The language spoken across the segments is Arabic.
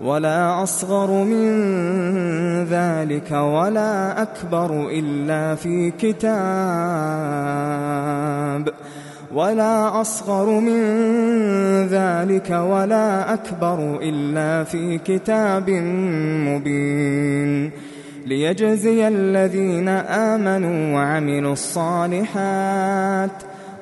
ولا أصغر من ذلك ولا أكبر إلا في كتاب. ولا أصغر من ذلك ولا أكبر إلا في كتاب مبين. ليجزي الذين آمنوا وعملوا الصالحات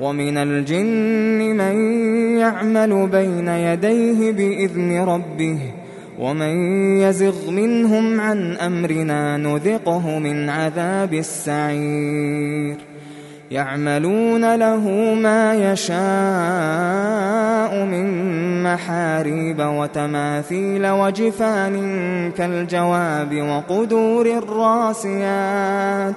ومن الجن من يعمل بين يديه بإذن ربه ومن يزغ منهم عن أمرنا نذقه من عذاب السعير يعملون له ما يشاء من محاريب وتماثيل وجفان كالجواب وقدور الراسيات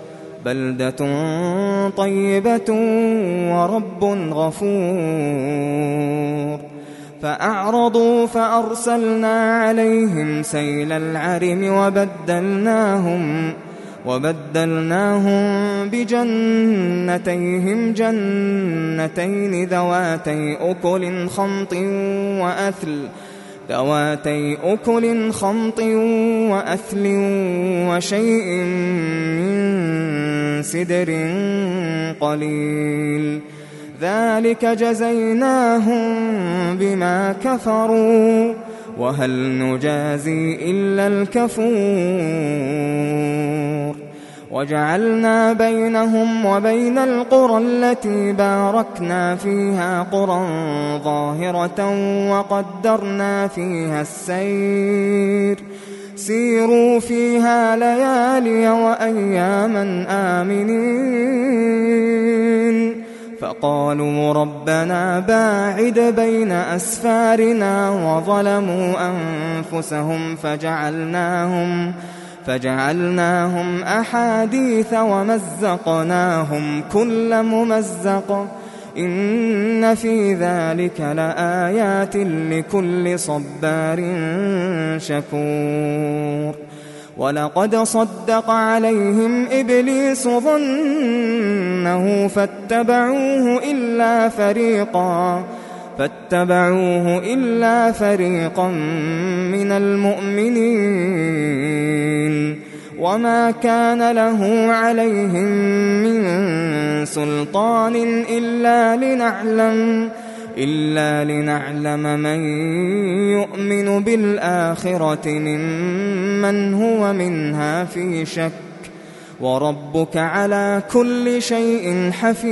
بلدة طيبة ورب غفور. فأعرضوا فأرسلنا عليهم سيل العرم وبدلناهم وبدلناهم بجنتيهم جنتين ذواتي أكل خمط وأثل ذواتي أكل خمط وأثل وشيء من سدر قليل. ذلك جزيناهم بما كفروا وهل نجازي إلا الكفور. وجعلنا بينهم وبين القرى التي باركنا فيها قرى ظاهرة وقدرنا فيها السير. سيروا فيها ليالي وأياما آمنين. فقالوا ربنا باعد بين أسفارنا وظلموا أنفسهم فجعلناهم فجعلناهم أحاديث ومزقناهم كل ممزق. إن في ذلك لآيات لكل صبار شكور ولقد صدق عليهم إبليس ظنه فاتبعوه إلا فريقا فاتبعوه إلا فريقا من المؤمنين وما كان له عليهم من سلطان إلا لنعلم إلا لنعلم من يؤمن بالآخرة ممن هو منها في شك وربك على كل شيء حفيظ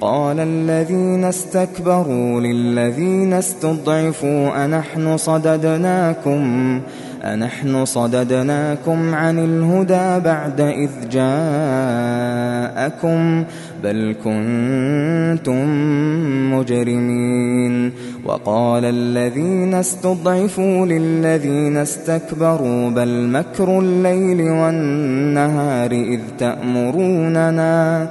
قال الذين استكبروا للذين استضعفوا أنحن صددناكم أنحن صددناكم عن الهدى بعد إذ جاءكم بل كنتم مجرمين. وقال الذين استضعفوا للذين استكبروا بل مكر الليل والنهار إذ تأمروننا.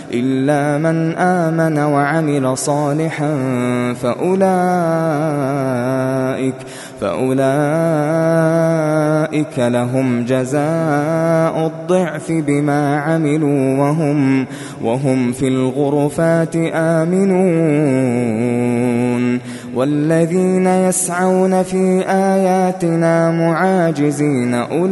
إلا من آمن وعمل صالحا فأولئك فأولئك لهم جزاء الضعف بما عملوا وهم وهم في الغرفات آمنون. والذين يسعون في آياتنا معاجزين أولئك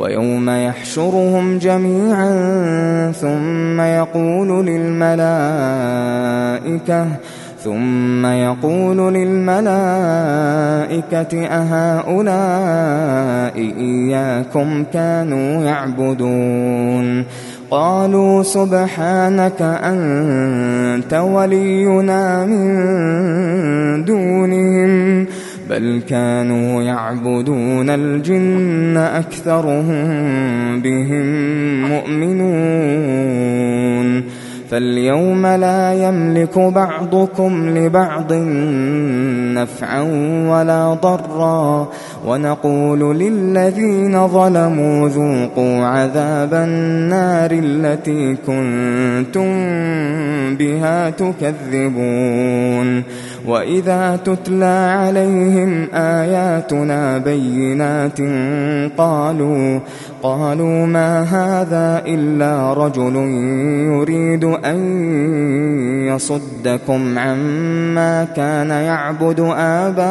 ويوم يحشرهم جميعا ثم يقول للملائكة ثم يقول للملائكة أهؤلاء إياكم كانوا يعبدون؟ قالوا سبحانك أنت ولينا من دونهم. بل كانوا يعبدون الجن أكثرهم بهم مؤمنون فاليوم لا يملك بعضكم لبعض نفعا ولا ضرا ونقول للذين ظلموا ذوقوا عذاب النار التي كنتم بها تكذبون. وإذا تتلى عليهم آياتنا بينات قالوا قالوا ما هذا إلا رجل يريد أن يصدكم عما كان يعبد آباؤكم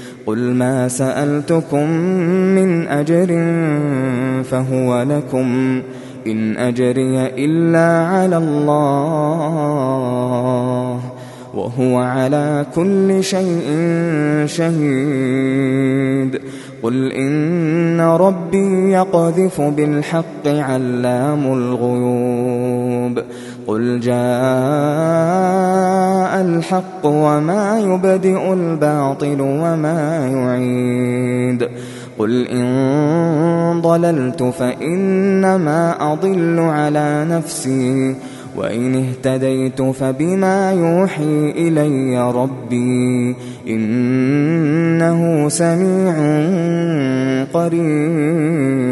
قل ما سألتكم من أجر فهو لكم إن أجري إلا على الله وهو على كل شيء شهيد قل إن ربي يقذف بالحق علام الغيوب قل جاء الحق وما يبدئ الباطل وما يعيد قل إن ضللت فإنما أضل على نفسي وإن اهتديت فبما يوحي إلي ربي إنه سميع قريب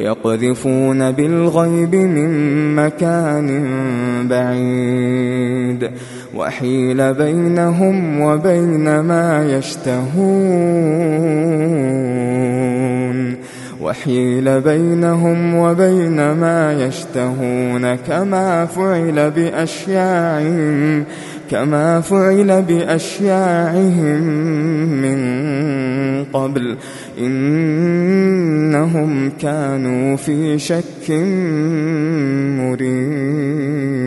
ويقذفون بالغيب من مكان بعيد. وحيل بينهم وبين ما يشتهون. وحيل بينهم وبين ما يشتهون. كما فعل بأشياعهم كما فعل بأشياعهم من قبل إنهم كانوا في شك مريب.